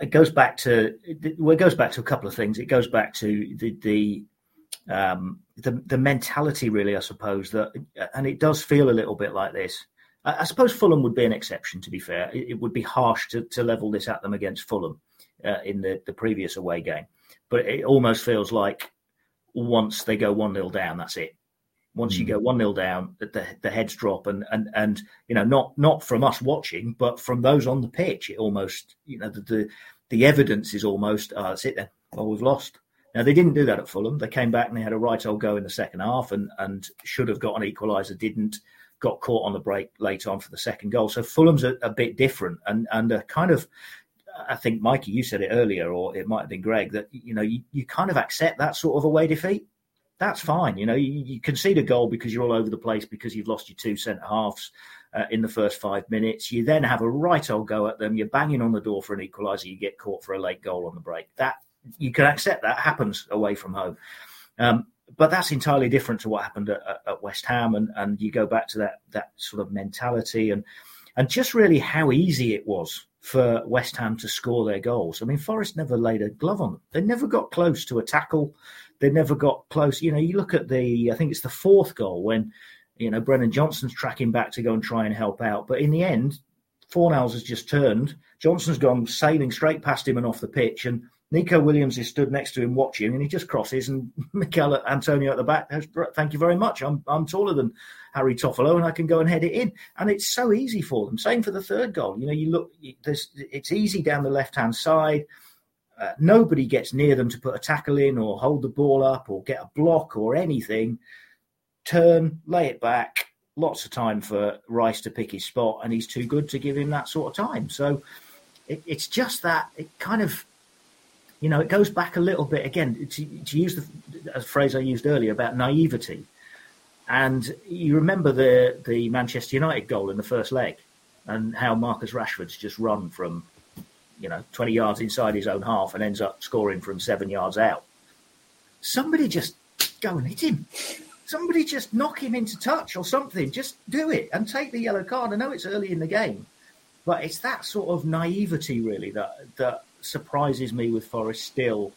it goes back to well, it goes back to a couple of things. It goes back to the the um, the, the mentality, really, I suppose that, and it does feel a little bit like this. I, I suppose Fulham would be an exception. To be fair, it, it would be harsh to, to level this at them against Fulham uh, in the, the previous away game. But it almost feels like once they go 1 0 down, that's it. Once mm. you hmm. go 1 0 down, the, the heads drop. And, and, and, you know, not, not from us watching, but from those on the pitch, it almost, you know, the, the, the evidence is almost, oh, that's it then. Well, we've lost. Now, they didn't do that at Fulham. They came back and they had a right old go in the second half and, and should have got an equaliser, didn't, got caught on the break late on for the second goal. So Fulham's a, a bit different and, and a kind of I think Mikey, you said it earlier, or it might have been Greg, that you know you, you kind of accept that sort of away defeat. That's fine. You know, you, you concede a goal because you're all over the place because you've lost your two centre halves uh, in the first five minutes. You then have a right old go at them. You're banging on the door for an equaliser. You get caught for a late goal on the break. That you can accept. That happens away from home. Um, but that's entirely different to what happened at, at, West Ham, and, and you go back to that that sort of mentality and and just really how easy it was for West Ham to score their goals. I mean, Forest never laid a glove on them. They never got close to a tackle. They never got close. You know, you look at the, I think it's the fourth goal when, you know, Brennan Johnson's tracking back to go and try and help out. But in the end, Fornals has just turned. Johnson's gone sailing straight past him and off the pitch. And Neco Williams is stood next to him watching, and he just crosses. And [LAUGHS] Michail Antonio at the back, thank you very much. I'm I'm taller than Harry Toffolo, and I can go and head it in. And it's so easy for them. Same for the third goal. You know, you look, there's, it's easy down the left hand side. Uh, nobody gets near them to put a tackle in or hold the ball up or get a block or anything. Turn, lay it back. Lots of time for Rice to pick his spot, and he's too good to give him that sort of time. So it, it's just that it kind of you know, it goes back a little bit again to, to use the a phrase I used earlier about naivety. And you remember the the Manchester United goal in the first leg, and how Marcus Rashford's just run from, you know, twenty yards inside his own half and ends up scoring from seven yards out. Somebody just go and hit him. Somebody just knock him into touch or something. Just do it and take the yellow card. I know it's early in the game, but it's that sort of naivety really that that surprises me with Forest still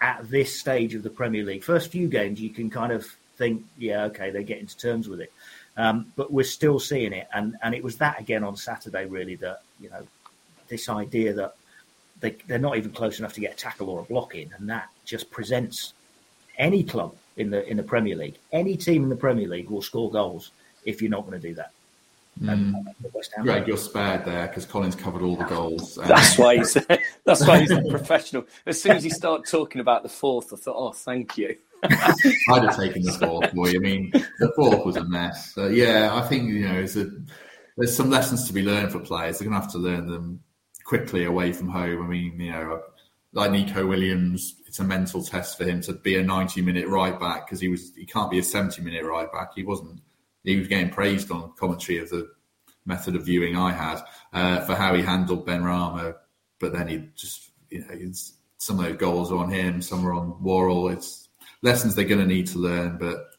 at this stage of the Premier League. First few games, you can kind of think, yeah, okay, they're getting to terms with it. Um, but we're still seeing it. And, and it was that again on Saturday, really, that, you know, this idea that they, they're not even close enough to get a tackle or a block in. And that just presents any club in the, in the Premier League, any team in the Premier League will score goals if you're not going to do that. Mm. Greg, you're spared there because Colin's covered all the goals. That's why he's that's why he's a [LAUGHS] professional. As soon as he started talking about the fourth, I thought, "Oh, thank you." [LAUGHS] I'd have taken the fourth boy. I mean, the fourth was a mess. So, yeah, I think you know, a, there's some lessons to be learned for players. They're going to have to learn them quickly away from home. I mean, you know, like Neco Williams, it's a mental test for him to be a 90 minute right back because he was he can't be a 70 minute right back. He wasn't he was getting praised on commentary of the method of viewing I had uh, for how he handled Benrahma, but then he just you know some of those goals are on him, some are on Worrall. It's lessons they're going to need to learn, but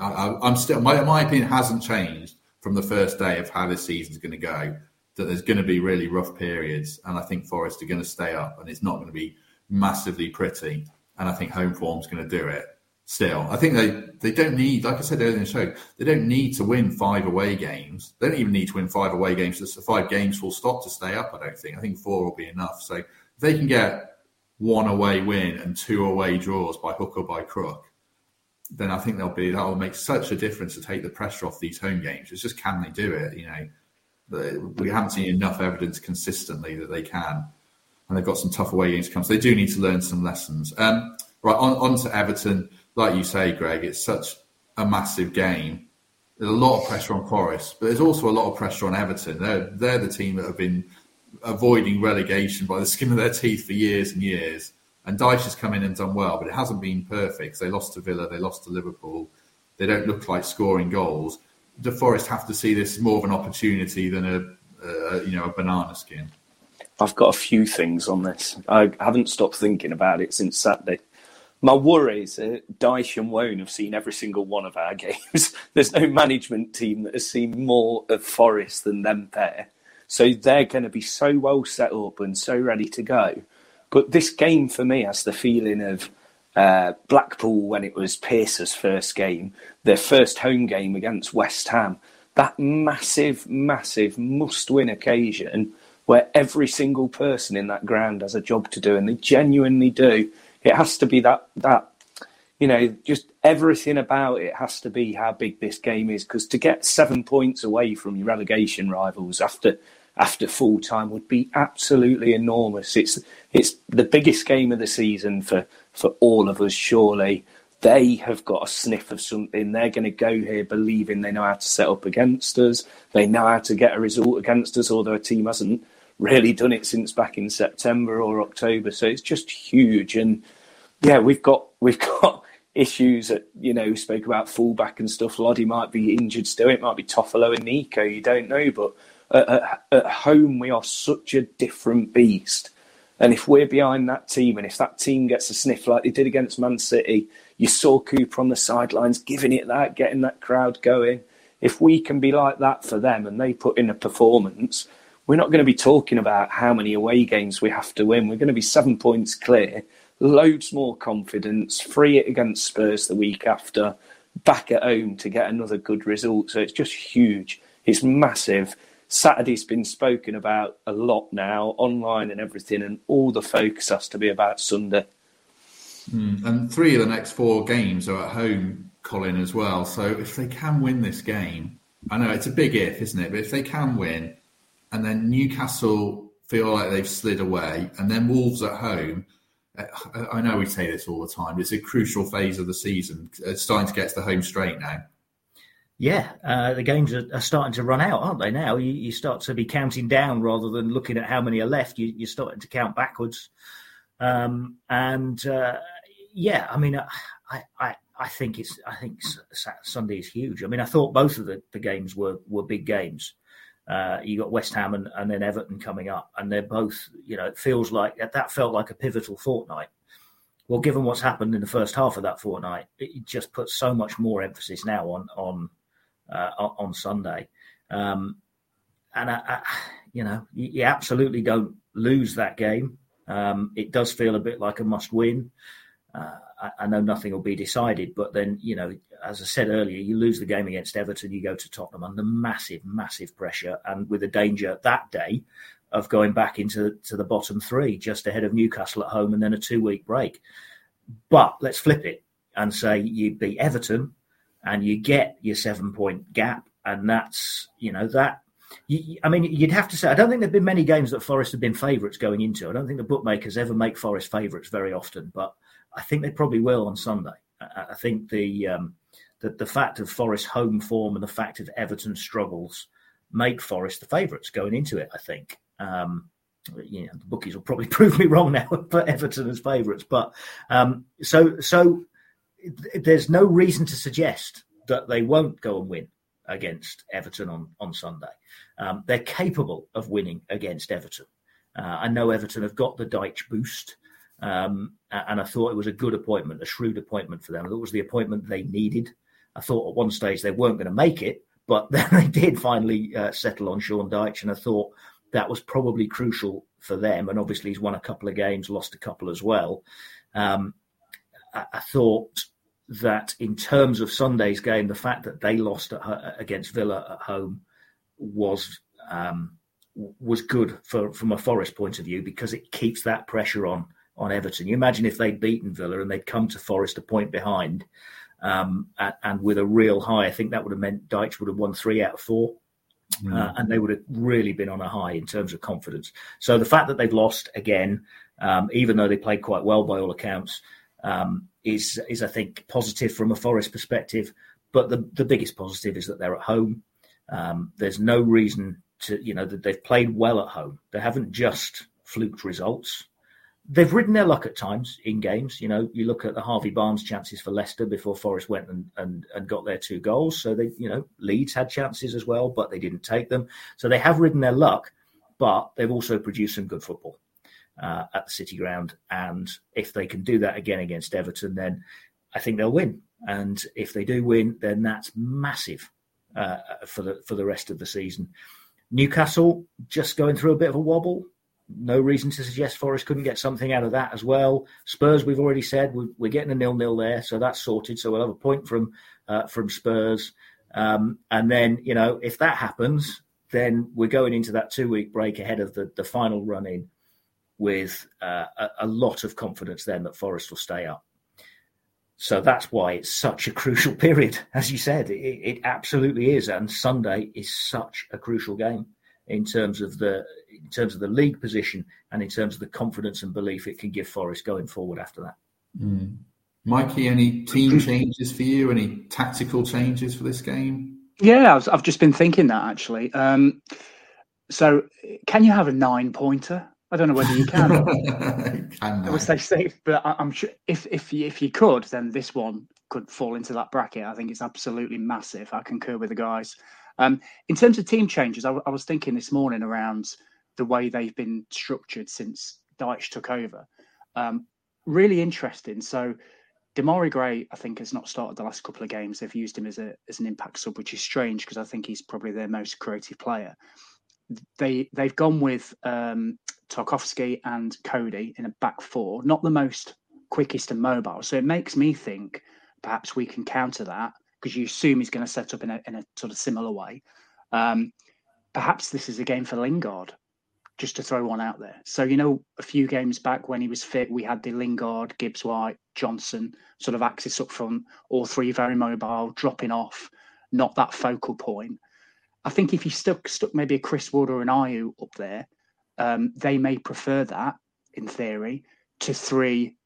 I, am still my my opinion hasn't changed from the first day of how this season's going to go. That there's going to be really rough periods, and I think Forest are going to stay up, and it's not going to be massively pretty. And I think home form's going to do it still. I think they, they don't need, like I said earlier in the show, they don't need to win five away games. They don't even need to win five away games. Just five games full stop to stay up, I don't think. I think four will be enough. So if they can get one away win and two away draws by hook or by crook, then I think they'll be that will make such a difference to take the pressure off these home games. It's just can they do it? You know, we haven't seen enough evidence consistently that they can, and they've got some tough away games to come. So they do need to learn some lessons. Um, right on, on to Everton like you say, Greg, it's such a massive game. There's a lot of pressure on Forest, but there's also a lot of pressure on Everton. They're they're the team that have been avoiding relegation by the skin of their teeth for years and years. And Dyche has come in and done well, but it hasn't been perfect. They lost to Villa, they lost to Liverpool. They don't look like scoring goals. The Forest have to see this more of an opportunity than a, a you know a banana skin. I've got a few things on this. I haven't stopped thinking about it since Saturday my worries are Dyche and Woan have seen every single one of our [LAUGHS] games. There's no management team that has seen more of Forest than them pair. So they're going to be so well set up and so ready to go. But this game for me has the feeling of uh, Blackpool when it was Pearce's first game, their first home game against West Ham. That massive, massive must win occasion where every single person in that ground has a job to do, and they genuinely do. It has to be that that you know just everything about it has to be how big this game is because to get seven points away from your relegation rivals after after full time would be absolutely enormous. It's it's the biggest game of the season for for all of us. Surely they have got a sniff of something. They're going to go here believing they know how to set up against us. They know how to get a result against us, although a team hasn't really done it since back in September or October. So it's just huge. And yeah, we've got we've got [LAUGHS] issues that you know spoke about fullback and stuff. Lodi might be injured still. It might be Toffolo and Neco. You don't know, but at, at, at home we are such a different beast. And if we're behind that team, and if that team gets a sniff like they did against Man City, you saw Cooper on the sidelines giving it that, getting that crowd going. If we can be like that for them and they put in a performance, we're not going to be talking about how many away games we have to win. We're going to be seven points clear, loads more confidence, free it against Spurs the week after, back at home to get another good result. So it's just huge. It's massive. Saturday's been spoken about a lot now, online and everything, and all the focus has to be about Sunday. Mm. And three of the next four games are at home, Colin, as well. So if they can win this game, I know it's a big if, isn't it? But if they can win, and then Newcastle feel like they've slid away, and then Wolves at home. I know we say this all the time. It's a crucial phase of the season. It's starting to get to the home straight now. Yeah, uh, the games are, are, starting to run out, aren't they? Now you, you, start to be counting down rather than looking at how many are left. You, are starting to count backwards, um, and uh, yeah, I mean, I, I, I think it's I think Sunday is huge. I mean, I thought both of the, the games were were big games. Uh, you got West Ham and, and, then Everton coming up, and they're both, you know, it feels like that felt like a pivotal fortnight. Well, given what's happened in the first half of that fortnight, it just puts so much more emphasis now on on uh, on Sunday, um, and I, I, you know, you, you, absolutely don't lose that game. Um, it does feel a bit like a must win. Uh, I, I, know nothing will be decided, but then you know, as I said earlier, you lose the game against Everton, you go to Tottenham under massive, massive pressure, and with a danger that day of going back into to the bottom three, just ahead of Newcastle at home, and then a two week break. But let's flip it and say you beat Everton, and you get your seven point gap, and that's you know that I mean, you'd have to say, I don't think there have been many games that Forest have been favourites going into. I don't think the bookmakers ever make Forest favourites very often, but I think they probably will on Sunday. I, think the, um, the the fact of Forest home form and the fact of Everton struggles make Forest the favourites going into it. I think. Um, you know, the bookies will probably [LAUGHS] prove me wrong now, but Everton as favourites. But um, so so there's no reason to suggest that they won't go and win against Everton on on Sunday. Um, they're capable of winning against Everton. Uh, I know Everton have got the Dyche boost. Um, and I thought it was a good appointment, a shrewd appointment for them. I thought it was the appointment they needed. I thought at one stage they weren't going to make it, but [LAUGHS] then they did finally uh, settle on Sean Dyche, and I thought that was probably crucial for them. And obviously, he's won a couple of games, lost a couple as well. Um, I, I, thought that in terms of Sunday's game, the fact that they lost at, against Villa at home was um, was good for, from a Forest point of view because it keeps that pressure on on Everton. You imagine if they'd beaten Villa and they'd come to Forest a point behind, um, and, and, with a real high, I think that would have meant Dyche would have won three out of four. Mm. Uh, and they would have really been on a high in terms of confidence. So the fact that they've lost again, um, even though they played quite well by all accounts, um, is is I think positive from a Forest perspective. But the the biggest positive is that they're at home. Um, there's no reason to you know that they've played well at home. They haven't just fluked results they've ridden their luck at times in games. You know, you look at the Harvey Barnes chances for Leicester before Forest went and, and, and got their two goals. So they, you know, Leeds had chances as well, but they didn't take them. So they have ridden their luck, but they've also produced some good football uh, at the City Ground. And if they can do that again against Everton, then I think they'll win. And if they do win, then that's massive uh, for the for the rest of the season. Newcastle just going through a bit of a wobble no reason to suggest Forest couldn't get something out of that as well. Spurs, we've already said we're, getting a nil-nil there, so that's sorted. So we'll have a point from uh, from Spurs, um, and then you know if that happens, then we're going into that two-week break ahead of the the final run in with uh, a, a lot of confidence then that Forest will stay up. So that's why it's such a [LAUGHS] crucial period, as you said. It, it absolutely is, and Sunday is such a crucial game in terms of the in terms of the league position and in terms of the confidence and belief it can give Forest going forward after that. Mm. Mikey, any team changes for you? Any tactical changes for this game? Yeah, I've, I've just been thinking that actually. Um, so, can you have a nine pointer? I don't know whether you can. [LAUGHS] can I would say safe, but I, am sure if if you, if you could, then this one could fall into that bracket. I think it's absolutely massive. I concur with the guys. Um, in terms of team changes, I, was thinking this morning around the way they've been structured since Dyche took over. Um, really interesting. So Demarai Gray, I think, has not started the last couple of games. They've used him as a as an impact sub, which is strange because I think he's probably their most creative player. They they've gone with um, Tarkowski and Coady in a back four, not the most quickest and mobile. So it makes me think perhaps we can counter that because you assume he's going to set up in a in a sort of similar way. Um, perhaps this is a game for Lingard just to throw one out there. So, you know, a few games back when he was fit, we had the Lingard, Gibbs White, Johnson sort of axis up front, all three very mobile, dropping off, not that focal point. I think if you stuck stuck maybe a Chris Wood or an Ayew up there, um, they may prefer that in theory to three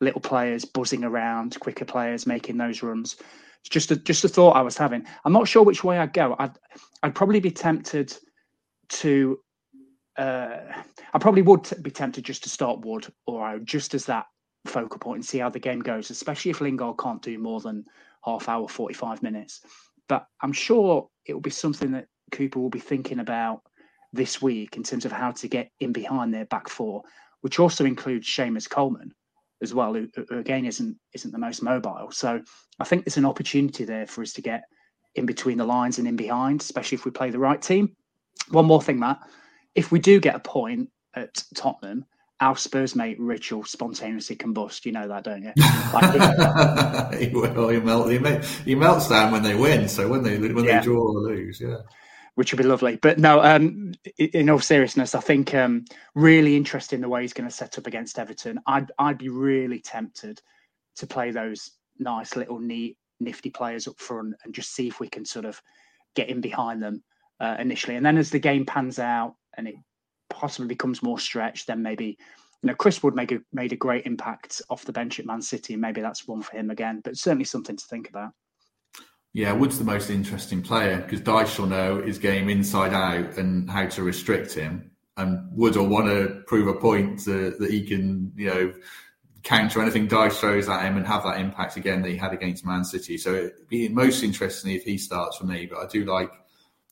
little players buzzing around, quicker players making those runs. It's just a just a thought I was having. I'm not sure which way I'd go. I'd I'd probably be tempted to uh, I probably would t- be tempted just to start Wood or just as that focal point and see how the game goes, especially if Lingard can't do more than half hour, 45 minutes. But I'm sure it will be something that Cooper will be thinking about this week in terms of how to get in behind their back four, which also includes Seamus Coleman as well, who, who again isn't isn't the most mobile. So I think there's an opportunity there for us to get in between the lines and in behind, especially if we play the right team. One more thing, Matt if we do get a point at Tottenham, our Spurs mate Rich will spontaneously combust. You know that, don't you? Like, [LAUGHS] [LAUGHS] he will. He, melt, he, he, melts down when they win. So when they when yeah. they draw or lose, yeah. Which would be lovely. But no, um, in all seriousness, I think um, really interesting the way he's going to set up against Everton. I'd I'd be really tempted to play those nice little neat nifty players up front and just see if we can sort of get in behind them uh, initially. And then as the game pans out, and it possibly becomes more stretched, then maybe you know Chris Wood made a, made a great impact off the bench at Man City, and maybe that's one for him again. But certainly something to think about. Yeah, Wood's the most interesting player because Dyche will know his game inside out and how to restrict him. And Wood will want to prove a point to, that he can, you know, counter anything Dyche throws at him and have that impact again that he had against Man City. So it'd be most interesting if he starts for me. But I do like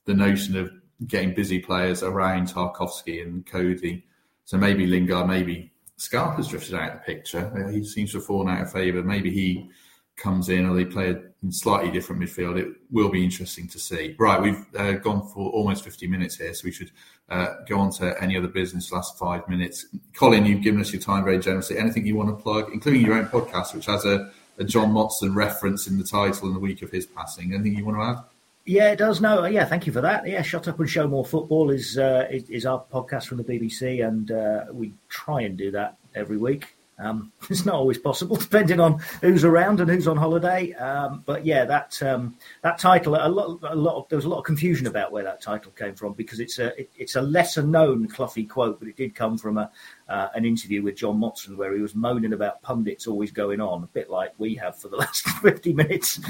the notion of getting busy players around Tarkowski and Coady. So maybe Lingard, maybe Scarpa's drifted out of the picture. He seems to have fallen out of favour. Maybe he comes in or they play a slightly different midfield. It will be interesting to see. Right, we've uh, gone for almost 50 minutes here, so we should uh, go on to any other business last five minutes. Colin, you've given us your time very generously. Anything you want to plug, including your own podcast, which has a, a John Motson reference in the title in the week of his passing. Anything you want to add? Yeah, it does. No, yeah, thank you for that. Yeah, shut up and show more football is uh, is, is, our podcast from the BBC, and uh, we try and do that every week. Um, [LAUGHS] it's not always possible, [LAUGHS] depending on who's around and who's on holiday. Um, but yeah, that um, that title, a lot, a lot. Of, there was a lot of confusion about where that title came from because it's a it, it's a lesser known Cloughie quote, but it did come from a uh, an interview with John Motson where he was moaning about pundits always going on, a bit like we have for the [LAUGHS] last fifty minutes,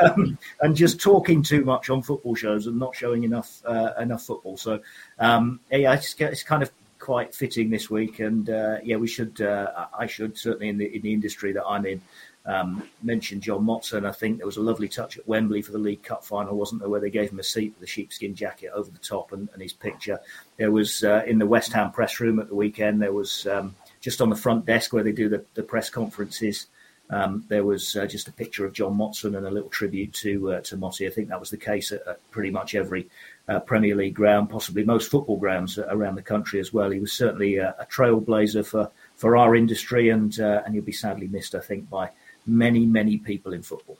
um, and just talking too much on football shows and not showing enough uh, enough football. So um, yeah, it's, it's kind of quite fitting this week. And uh, yeah, we should, uh, I should certainly in the in the industry that I'm in, um, mention John Motson. I think there was a lovely touch at Wembley for the League Cup final, wasn't there, where they gave him a seat with a sheepskin jacket over the top and, and his picture. There was uh, in the West Ham press room at the weekend. There was um, just on the front desk where they do the, the press conferences. Um, there was uh, just a picture of John Motson and a little tribute to uh, to Motty. I think that was the case at, at pretty much every uh, Premier League ground, possibly most football grounds around the country as well. He was certainly a, a trailblazer for, for our industry, and uh, and he'll be sadly missed, I think, by many many people in football.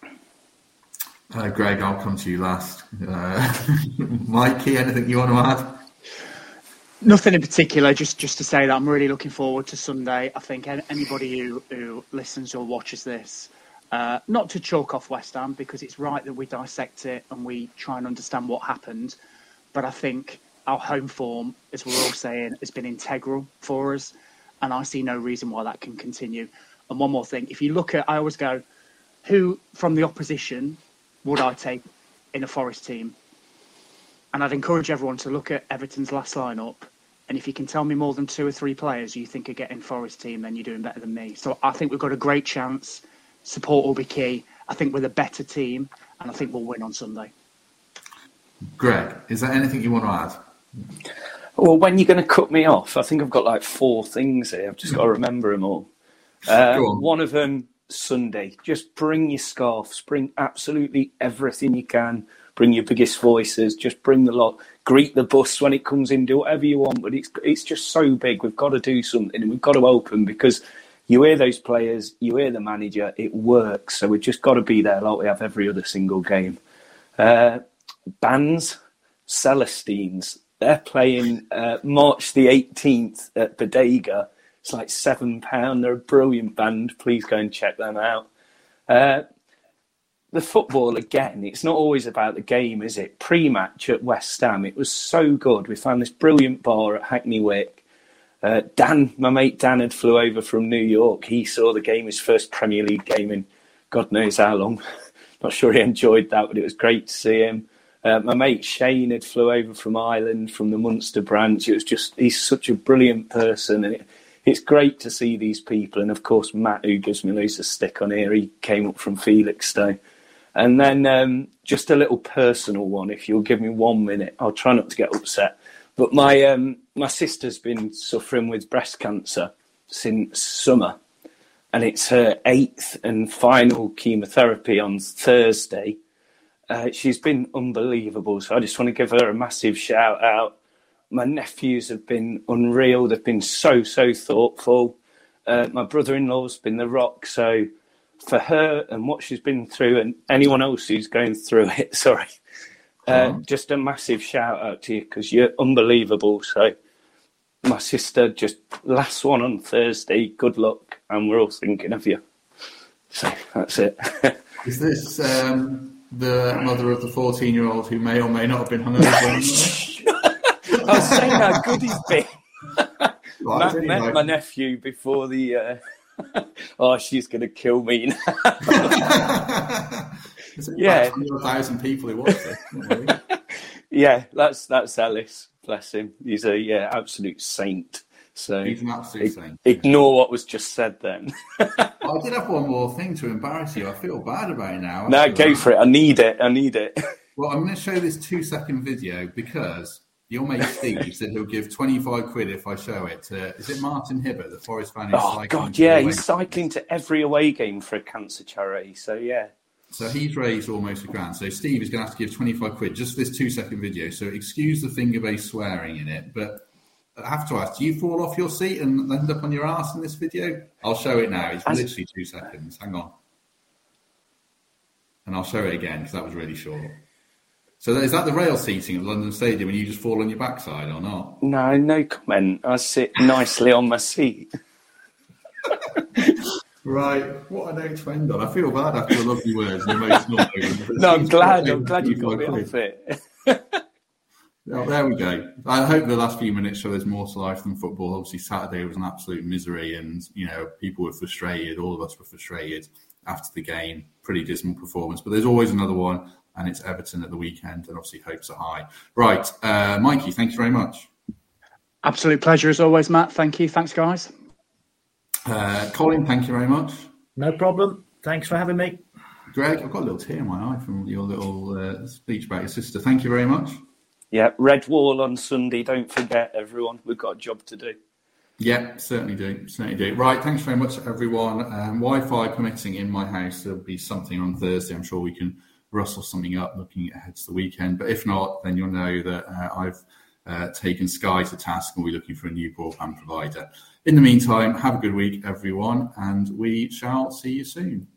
Uh, Greg, I'll come to you last. Uh, [LAUGHS] Mikey, anything you want to add? Nothing in particular. Just just to say that I'm really looking forward to Sunday. I think anybody who, who listens or watches this uh, not to chalk off West Ham because it's right that we dissect it and we try and understand what happened. But I think our home form, as we're all saying, has been integral for us. And I see no reason why that can continue. And one more thing if you look at, I always go, who from the opposition would I take in a Forest team? And I'd encourage everyone to look at Everton's last lineup. And if you can tell me more than two or three players you think are getting Forest team, then you're doing better than me. So I think we've got a great chance. Support will be key. I think we're the better team, and I think we'll win on Sunday. Greg, is there anything you want to add? Well, when you're going to cut me off, I think I've got like four things here. I've just got to remember them all. Uh, on. One of them Sunday. Just bring your scarves, bring absolutely everything you can. Bring your biggest voices, just bring the lot. Greet the bus when it comes in, do whatever you want. But it's it's just so big. We've got to do something, and we've got to open because you hear those players, you hear the manager, it works. So we've just got to be there like we have every other single game. Uh, bands, Celestines, they're playing uh, March the 18th at Bodega. It's like £7. They're a brilliant band. Please go and check them out. Uh, the football, again, it's not always about the game, is it? Pre match at West Ham, it was so good. We found this brilliant bar at Hackney Wick. Uh, Dan, my mate Dan, had flew over from New York. He saw the game, his first Premier League game in God knows how long. [LAUGHS] Not sure he enjoyed that, but it was great to see him. Uh, my mate Shane had flew over from Ireland from the Munster branch. It was just he's such a brilliant person, and it, it's great to see these people. And of course, Matt, who gives me loads of stick on here, he came up from Felixstowe. And then um, just a little personal one, if you'll give me one minute. I'll try not to get upset. But my um, my sister's been suffering with breast cancer since summer, and it's her eighth and final chemotherapy on Thursday. Uh, she's been unbelievable, so I just want to give her a massive shout out. My nephews have been unreal; they've been so so thoughtful. Uh, my brother-in-law's been the rock, so for her and what she's been through, and anyone else who's going through it, [LAUGHS] sorry, uh, just a massive shout out to you because you're unbelievable. So, my sister, just last one on Thursday. Good luck, and we're all thinking of you. So that's it. [LAUGHS] Is this um, the mother of the fourteen-year-old who may or may not have been hungover? [LAUGHS] I was saying how good he's been. [LAUGHS] Matt met my nephew before the. Uh... [LAUGHS] oh, she's going to kill me now. yeah, a thousand people who watched it. yeah, that's that's Ellis. Bless him. He's a yeah absolute saint. So he's an absolute saint. Ignore what was just said then. [LAUGHS] I did have one more thing to embarrass you. I feel bad about it now. No, go that. for it. I need it. I need it. [LAUGHS] Well, I'm going to show this two second video because your mate Steve said he'll give 25 quid if I show it to, is it Martin Hibbert, the Forest fan? Oh, God, yeah, he's cycling to every away game for a cancer charity. So, yeah. So he's raised almost a grand. So Steve is going to have to give 25 quid just for this two second video. So excuse the finger based swearing in it, but I have to ask, do you fall off your seat and end up on your ass in this video? I'll show it now. It's As... literally two seconds. Hang on. And I'll show it again because that was really short. So is that the rail seating at London Stadium and you just fall on your backside or not? No, no comment. I sit nicely on my seat. Right, what a note to end on. I feel bad after the lovely words and emotional. [LAUGHS] no, I'm glad. I'm glad you got it off [LAUGHS] it. [LAUGHS] well, there we go. I hope the last few minutes show there's more to life than football. Obviously, Saturday was an absolute misery, and you know people were frustrated. All of us were frustrated after the game. Pretty dismal performance, but there's always another one, and it's Everton at the weekend, and obviously hopes are high. Right, uh, Mikey, thank you very much. Absolute pleasure as always, Matt. Thank you. Thanks, guys. Uh, Colin, thank you very much. No problem. Thanks for having me. Greg, I've got a little tear in my eye from your little uh, speech about your sister. Thank you very much. Yeah, Red Wall on Sunday. Don't forget, everyone. We've got a job to do. Yeah, certainly do. Certainly do. Right. Thanks very much, everyone. Um, wi Fi permitting in my house. There'll be something on Thursday. I'm sure we can rustle something up looking ahead to the weekend. But if not, then you'll know that uh, I've uh, taken Sky to task and we're looking for a new broadband provider. In the meantime, have a good week, everyone, and we shall see you soon.